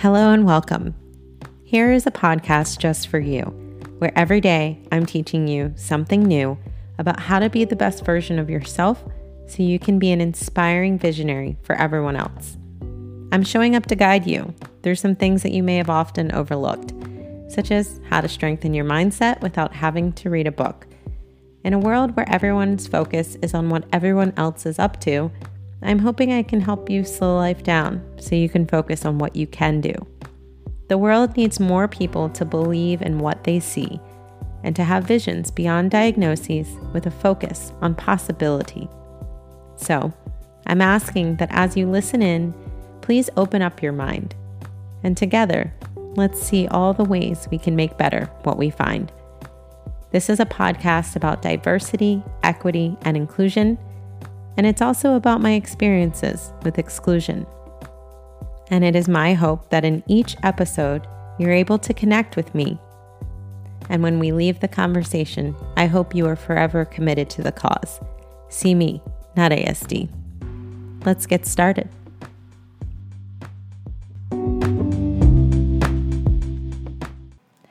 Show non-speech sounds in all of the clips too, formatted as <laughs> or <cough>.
Hello and welcome. Here is a podcast just for you, where every day I'm teaching you something new about how to be the best version of yourself so you can be an inspiring visionary for everyone else. I'm showing up to guide you through some things that you may have often overlooked, such as how to strengthen your mindset without having to read a book. In a world where everyone's focus is on what everyone else is up to, I'm hoping I can help you slow life down so you can focus on what you can do. The world needs more people to believe in what they see and to have visions beyond diagnoses with a focus on possibility. So, I'm asking that as you listen in, please open up your mind. And together, let's see all the ways we can make better what we find. This is a podcast about diversity, equity, and inclusion and it's also about my experiences with exclusion. And it is my hope that in each episode, you're able to connect with me. And when we leave the conversation, I hope you are forever committed to the cause. See me, not ASD. Let's get started.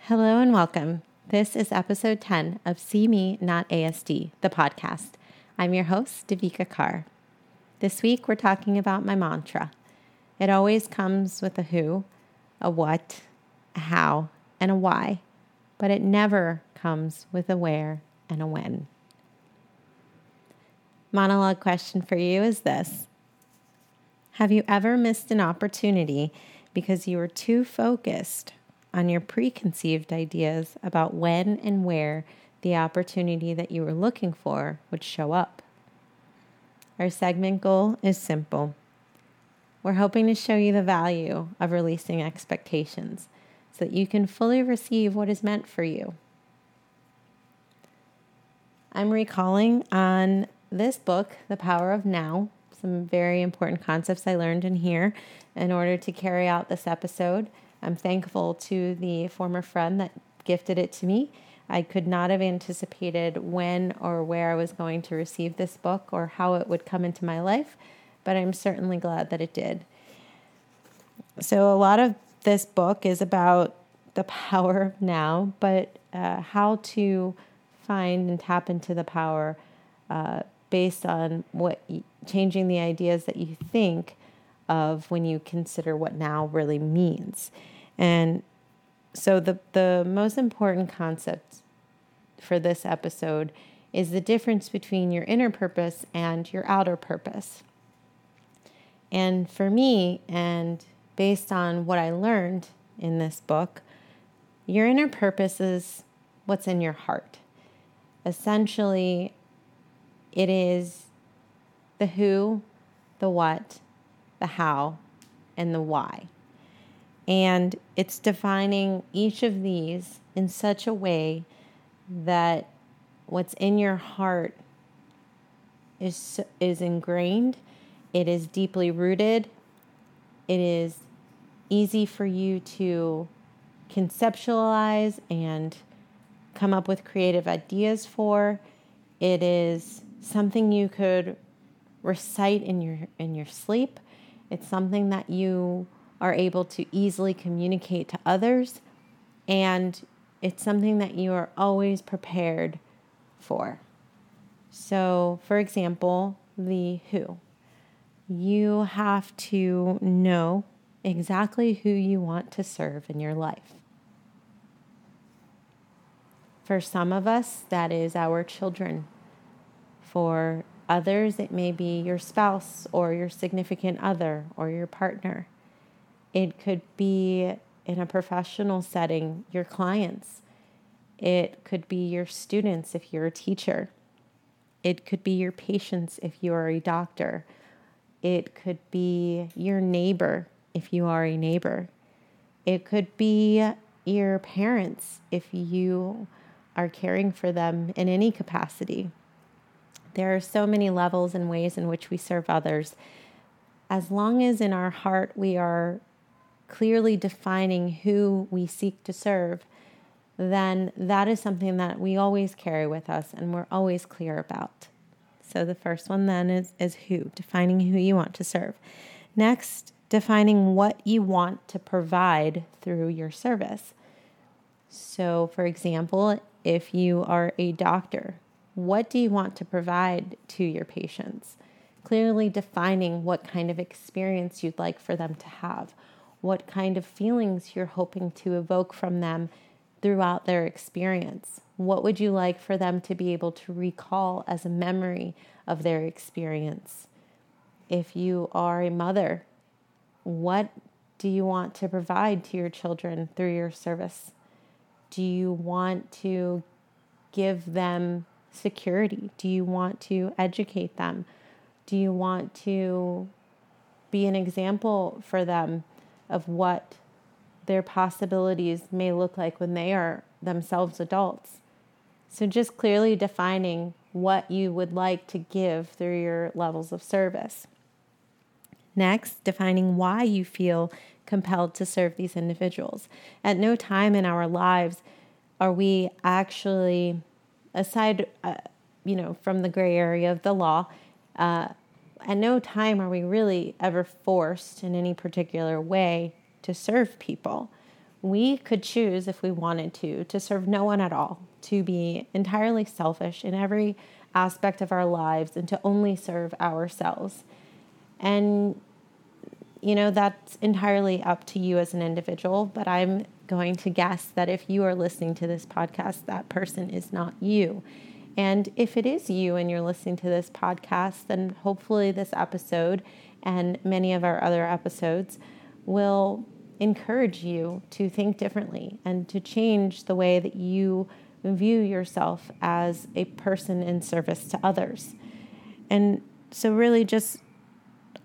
Hello and welcome. This is episode 10 of See Me, Not ASD, the podcast. I'm your host, Devika Carr. This week, we're talking about my mantra. It always comes with a who, a what, a how, and a why, but it never comes with a where and a when. Monologue question for you is this Have you ever missed an opportunity because you were too focused on your preconceived ideas about when and where the opportunity that you were looking for would show up. Our segment goal is simple. We're hoping to show you the value of releasing expectations so that you can fully receive what is meant for you. I'm recalling on this book, The Power of Now, some very important concepts I learned in here in order to carry out this episode. I'm thankful to the former friend that gifted it to me I could not have anticipated when or where I was going to receive this book or how it would come into my life, but I'm certainly glad that it did. So, a lot of this book is about the <laughs> power of now, but uh, how to find and tap into the power uh, based on what changing the ideas that you think of when you consider what now really means. And so the the most important concept for this episode is the difference between your inner purpose and your outer purpose. And for me, and based on what I learned in this book, your inner purpose is what's in your heart. Essentially, it is the who, the what, the how, and the why. And it's defining each of these in such a way that what's in your heart is is ingrained it is deeply rooted it is easy for you to conceptualize and come up with creative ideas for. It is something you could recite in your in your sleep. It's something that you are able to easily communicate to others and it's something that you are always prepared for. So, for example, the who. You have to know exactly who you want to serve in your life. For some of us, that is our children. For others, it may be your spouse or your significant other or your partner. It could be in a professional setting, your clients. It could be your students if you're a teacher. It could be your patients if you are a doctor. It could be your neighbor if you are a neighbor. It could be your parents if you are caring for them in any capacity. There are so many levels and ways in which we serve others. As long as in our heart we are clearly defining who we seek to serve, then that is something that we always carry with us and we're always clear about. So the first one then is, is who, defining who you want to serve. Next, defining what you want to provide through your service. So, for example, if you are a doctor, what do you want to provide to your patients? Clearly defining what kind of experience you'd like for them to have, what kind of feelings you're hoping to evoke from them throughout their experience. What would you like for them to be able to recall as a memory of their experience? If you are a mother, what do you want to provide to your children through your service? Do you want to give them security? Do you want to educate them? Do you want to be an example for them of what their possibilities may look like when they are themselves adults? So, just clearly defining what you would like to give through your levels of service. Next, defining why you feel compelled to serve these individuals. At no time in our lives are we actually, aside, uh, you know, from the gray area of the law, uh, at no time are we really ever forced in any particular way to serve people. We could choose, if we wanted to, to serve no one at all, to be entirely selfish in every aspect of our lives, and to only serve ourselves. And you know, that's entirely up to you as an individual, but I'm going to guess that if you are listening to this podcast, that person is not you. And if it is you and you're listening to this podcast, then hopefully this episode and many of our other episodes will encourage you to think differently and to change the way that you view yourself as a person in service to others. And so, really, just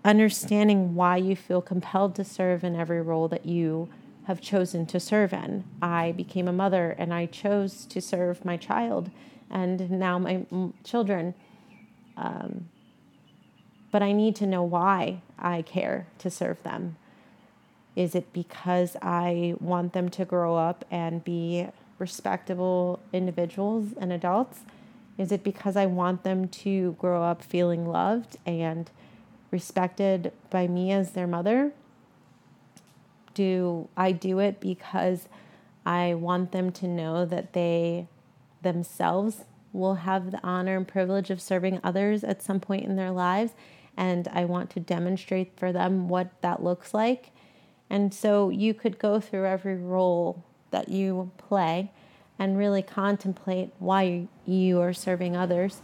understanding why you feel compelled to serve in every role that you have chosen to serve in. I became a mother and I chose to serve my child and now my children. Um, but I need to know why I care to serve them. Is it because I want them to grow up and be respectable individuals and adults? Is it because I want them to grow up feeling loved and respected by me as their mother? Do I do it because I want them to know that they themselves will have the honor and privilege of serving others at some point in their lives? And I want to demonstrate for them what that looks like. And so you could go through every role that you play and really contemplate why you are serving others.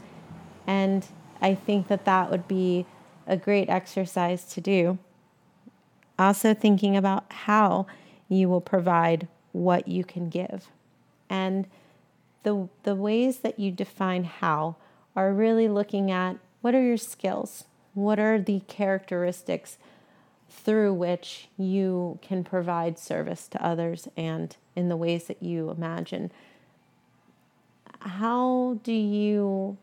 And I think that that would be a great exercise to do. Also, thinking about how you will provide what you can give. And the, the ways that you define how are really looking at what are your skills? What are the characteristics through which you can provide service to others and in the ways that you imagine? How do you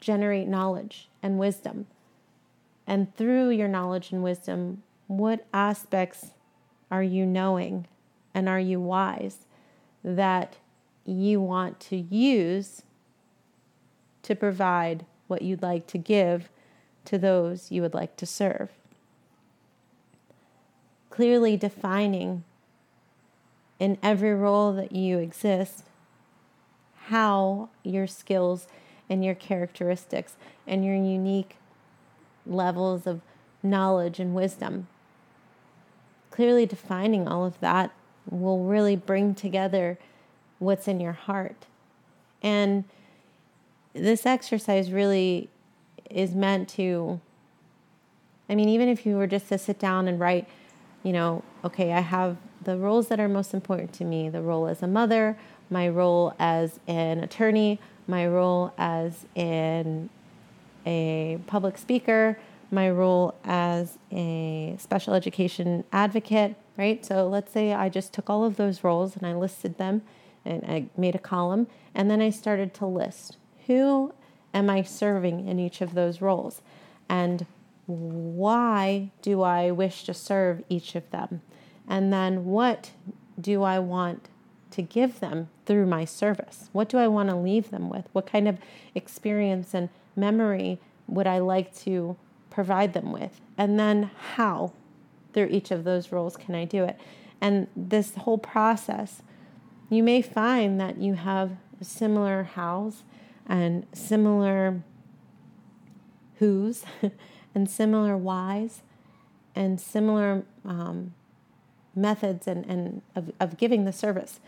generate knowledge and wisdom? And through your knowledge and wisdom, what aspects are you knowing and are you wise that you want to use to provide what you'd like to give to those you would like to serve? Clearly defining in every role that you exist how your skills and your characteristics and your unique levels of knowledge and wisdom. Clearly defining all of that will really bring together what's in your heart. And this exercise really is meant to, I mean, even if you were just to sit down and write, you know, okay, I have the roles that are most important to me the role as a mother, my role as an attorney, my role as an a public speaker, my role as a special education advocate, right? So let's say I just took all of those roles and I listed them and I made a column and then I started to list who am I serving in each of those roles and why do I wish to serve each of them? And then what do I want to give them through my service? What do I want to leave them with? What kind of experience and memory would I like to provide them with? And then how through each of those roles can I do it? And this whole process, you may find that you have similar hows and similar who's <laughs> and similar whys and similar um, methods and, and of, of giving the service.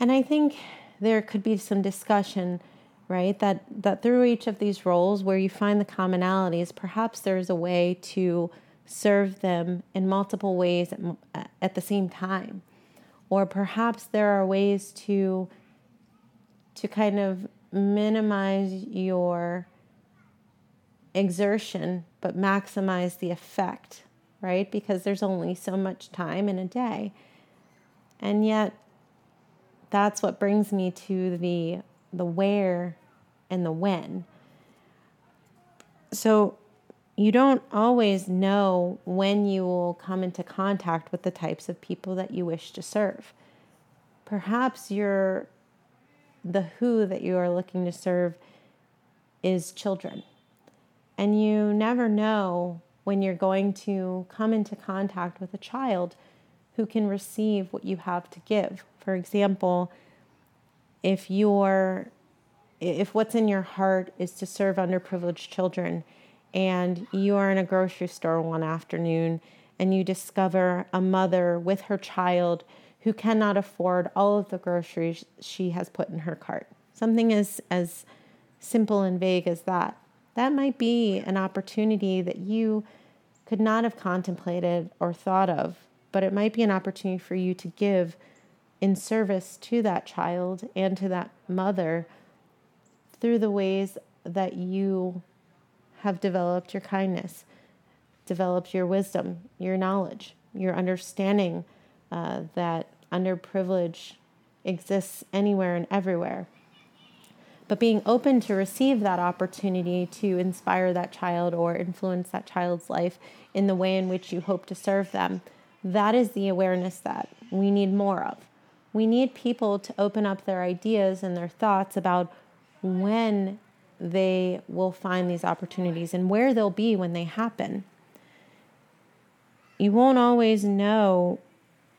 And I think there could be some discussion, right? That that through each of these roles where you find the commonalities, perhaps there's a way to serve them in multiple ways at, at the same time. Or perhaps there are ways to to kind of minimize your exertion but maximize the effect, right? Because there's only so much time in a day. And yet that's what brings me to the the where and the when. So you don't always know when you will come into contact with the types of people that you wish to serve. Perhaps you're the who that you are looking to serve is children. And you never know when you're going to come into contact with a child who can receive what you have to give. For example, if you're if what's in your heart is to serve underprivileged children and you are in a grocery store one afternoon and you discover a mother with her child who cannot afford all of the groceries she has put in her cart. Something as as simple and vague as that. That might be an opportunity that you could not have contemplated or thought of, but it might be an opportunity for you to give in service to that child and to that mother through the ways that you have developed your kindness, developed your wisdom, your knowledge, your understanding uh, that underprivilege exists anywhere and everywhere. But being open to receive that opportunity to inspire that child or influence that child's life in the way in which you hope to serve them, that is the awareness that we need more of. We need people to open up their ideas and their thoughts about when they will find these opportunities and where they'll be when they happen. You won't always know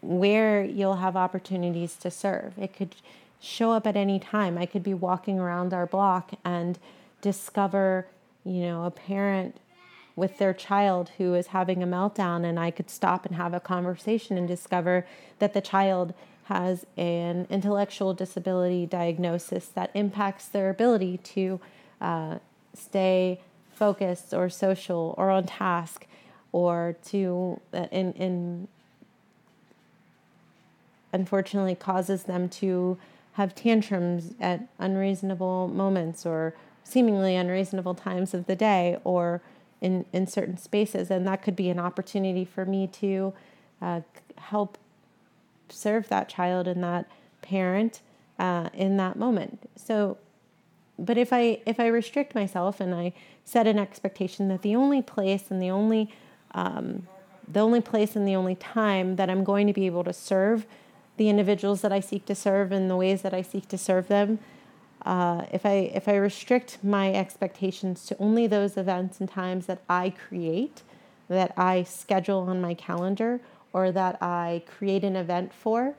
where you'll have opportunities to serve. It could show up at any time. I could be walking around our block and discover, you know, a parent with their child who is having a meltdown, and I could stop and have a conversation and discover that the child has an intellectual disability diagnosis that impacts their ability to uh, stay focused or social or on task or to uh, in, in unfortunately causes them to have tantrums at unreasonable moments or seemingly unreasonable times of the day or in, in certain spaces. And that could be an opportunity for me to uh, help serve that child and that parent uh, in that moment. So, but if I if I restrict myself and I set an expectation that the only place and the only um, the only place and the only time that I'm going to be able to serve the individuals that I seek to serve and the ways that I seek to serve them. Uh, if I if I restrict my expectations to only those events and times that I create, that I schedule on my calendar, or that I create an event for,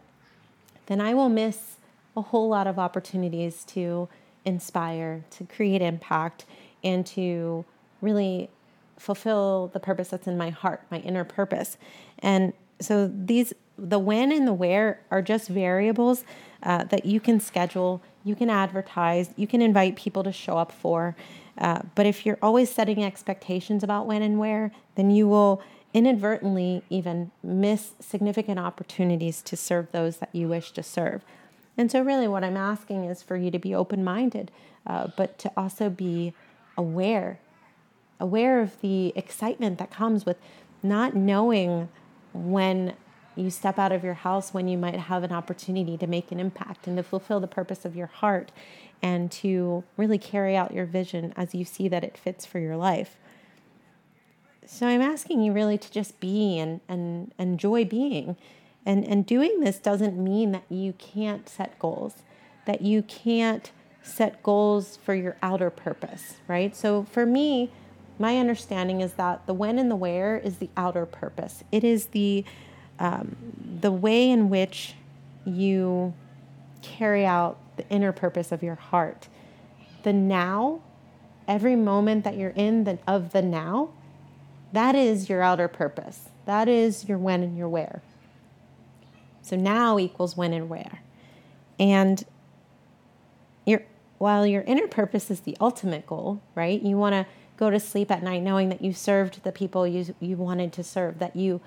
then I will miss a whole lot of opportunities to inspire, to create impact, and to really fulfill the purpose that's in my heart, my inner purpose. And so these the when and the where are just variables uh, that you can schedule, you can advertise, you can invite people to show up for. Uh, but if you're always setting expectations about when and where, then you will inadvertently even miss significant opportunities to serve those that you wish to serve. And so, really, what I'm asking is for you to be open minded, uh, but to also be aware, aware of the excitement that comes with not knowing when you step out of your house when you might have an opportunity to make an impact and to fulfill the purpose of your heart and to really carry out your vision as you see that it fits for your life. So I'm asking you really to just be and, and enjoy being. And, and doing this doesn't mean that you can't set goals, that you can't set goals for your outer purpose, right? So for me, my understanding is that the when and the where is the outer purpose. It is the um, the way in which you carry out the inner purpose of your heart. The now, every moment that you're in the, of the now, that is your outer purpose. That is your when and your where. So now equals when and where. And your while your inner purpose is the ultimate goal, right? You want to go to sleep at night knowing that you served the people you you wanted to serve, that you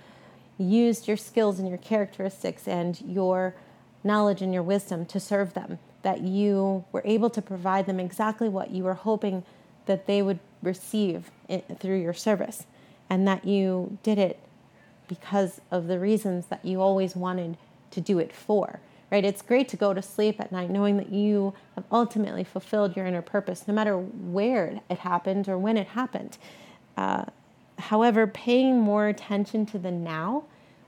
used your skills and your characteristics and your knowledge and your wisdom to serve them, that you were able to provide them exactly what you were hoping that they would receive through your service, and that you did it because of the reasons that you always wanted to do it for. Right? It's great to go to sleep at night knowing that you have ultimately fulfilled your inner purpose, no matter where it happened or when it happened. Uh, however, paying more attention to the now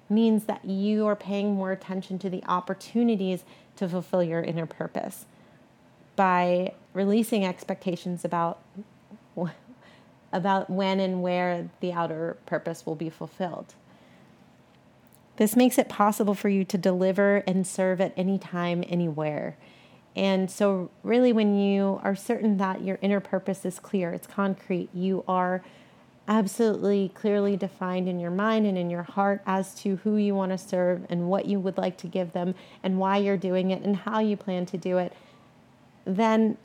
means that you are paying more attention to the opportunities to fulfill your inner purpose by releasing expectations about <laughs> about when and where the outer purpose will be fulfilled. This makes it possible for you to deliver and serve at any time, anywhere. And so, really, when you are certain that your inner purpose is clear, it's concrete, you are absolutely clearly defined in your mind and in your heart as to who you want to serve and what you would like to give them and why you're doing it and how you plan to do it, then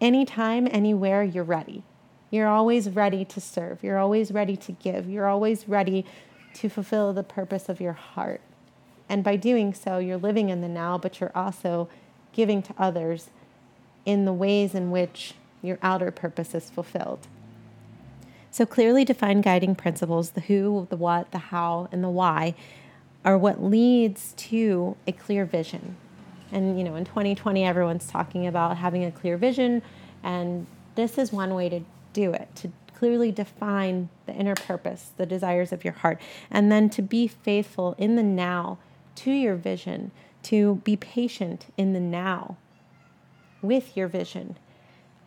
anytime, anywhere, you're ready. You're always ready to serve. You're always ready to give. You're always ready to fulfill the purpose of your heart. And by doing so, you're living in the now, but you're also giving to others in the ways in which your outer purpose is fulfilled. So, clearly defined guiding principles the who, the what, the how, and the why are what leads to a clear vision. And, you know, in 2020, everyone's talking about having a clear vision, and this is one way to do it, to clearly define the inner purpose, the desires of your heart, and then to be faithful in the now to your vision, to be patient in the now with your vision,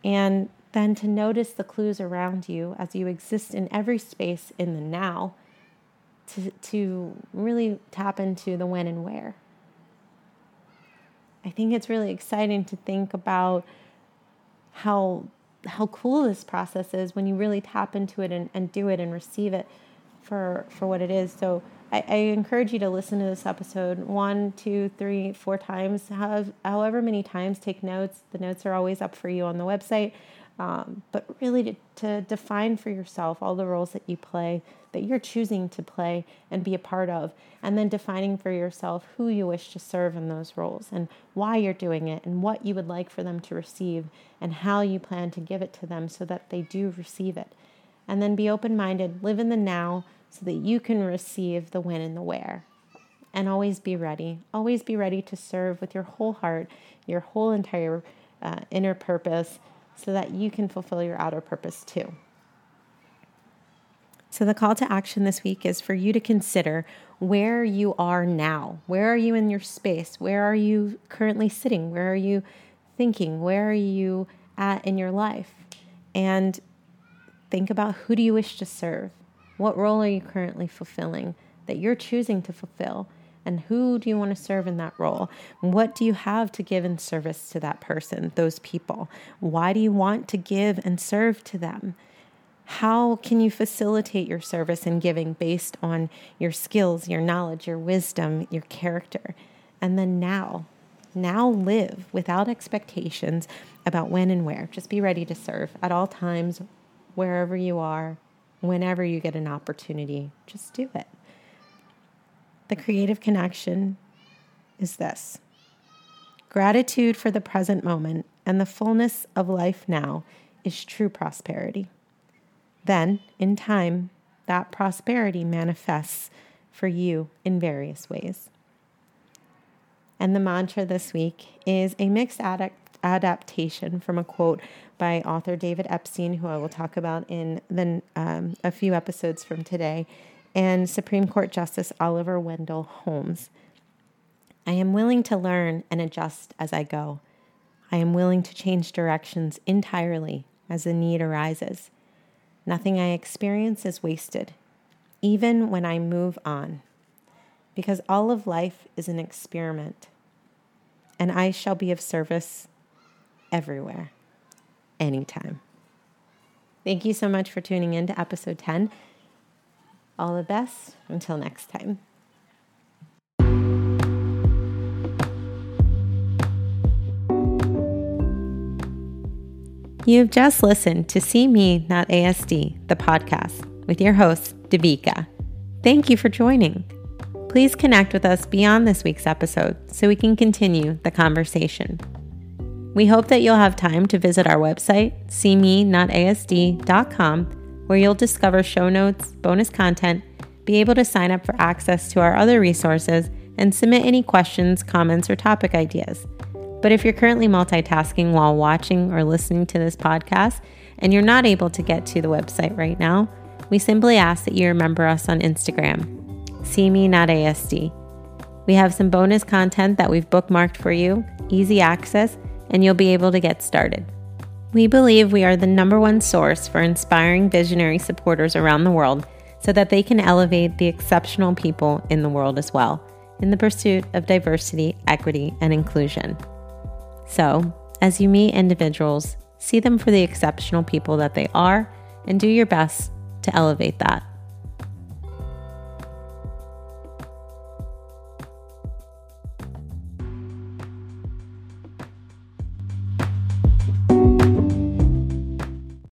and then to notice the clues around you as you exist in every space in the now, to, to really tap into the when and where. I think it's really exciting to think about how how cool this process is when you really tap into it and, and do it and receive it for for what it is. So I, I encourage you to listen to this episode one, two, three, four times, have, however many times. Take notes. The notes are always up for you on the website um, but really to, to define for yourself all the roles that you play, that you're choosing to play and be a part of, and then defining for yourself who you wish to serve in those roles and why you're doing it and what you would like for them to receive and how you plan to give it to them so that they do receive it. And then be open minded, live in the now so that you can receive the when and the where. And always be ready. Always be ready to serve with your whole heart, your whole entire uh, inner purpose so that you can fulfill your outer purpose too. So, the call to action this week is for you to consider where you are now. Where are you in your space? Where are you currently sitting? Where are you thinking? Where are you at in your life? And think about who do you wish to serve? What role are you currently fulfilling that you're choosing to fulfill? and who do you want to serve in that role? What do you have to give in service to that person, those people? Why do you want to give and serve to them? How can you facilitate your service and giving based on your skills, your knowledge, your wisdom, your character? And then now, now live without expectations about when and where. Just be ready to serve at all times, wherever you are, whenever you get an opportunity. Just do it. The creative connection is this gratitude for the present moment and the fullness of life now is true prosperity. Then, in time, that prosperity manifests for you in various ways. And the mantra this week is a mixed adaptation from a quote by author David Epstein, who I will talk about in the, um, a few episodes from today and Supreme Court Justice Oliver Wendell Holmes. I am willing to learn and adjust as I go. I am willing to change directions entirely as the need arises. Nothing I experience is wasted, even when I move on, because all of life is an experiment, and I shall be of service everywhere, anytime. Thank you so much for tuning in to episode 10. All the best until next time. You've just listened to See Me, Not ASD, the podcast, with your host, Devika. Thank you for joining. Please connect with us beyond this week's episode so we can continue the conversation. We hope that you'll have time to visit our website, seemenotasd.com, where you'll discover show notes, bonus content, be able to sign up for access to our other resources, and submit any questions, comments, or topic ideas. But if you're currently multitasking while watching or listening to this podcast and you're not able to get to the website right now, we simply ask that you remember us on Instagram. See me, not ASD. We have some bonus content that we've bookmarked for you, easy access, and you'll be able to get started. We believe we are the number one source for inspiring visionary supporters around the world so that they can elevate the exceptional people in the world as well in the pursuit of diversity, equity, and inclusion. So, as you meet individuals, see them for the exceptional people that they are and do your best to elevate that.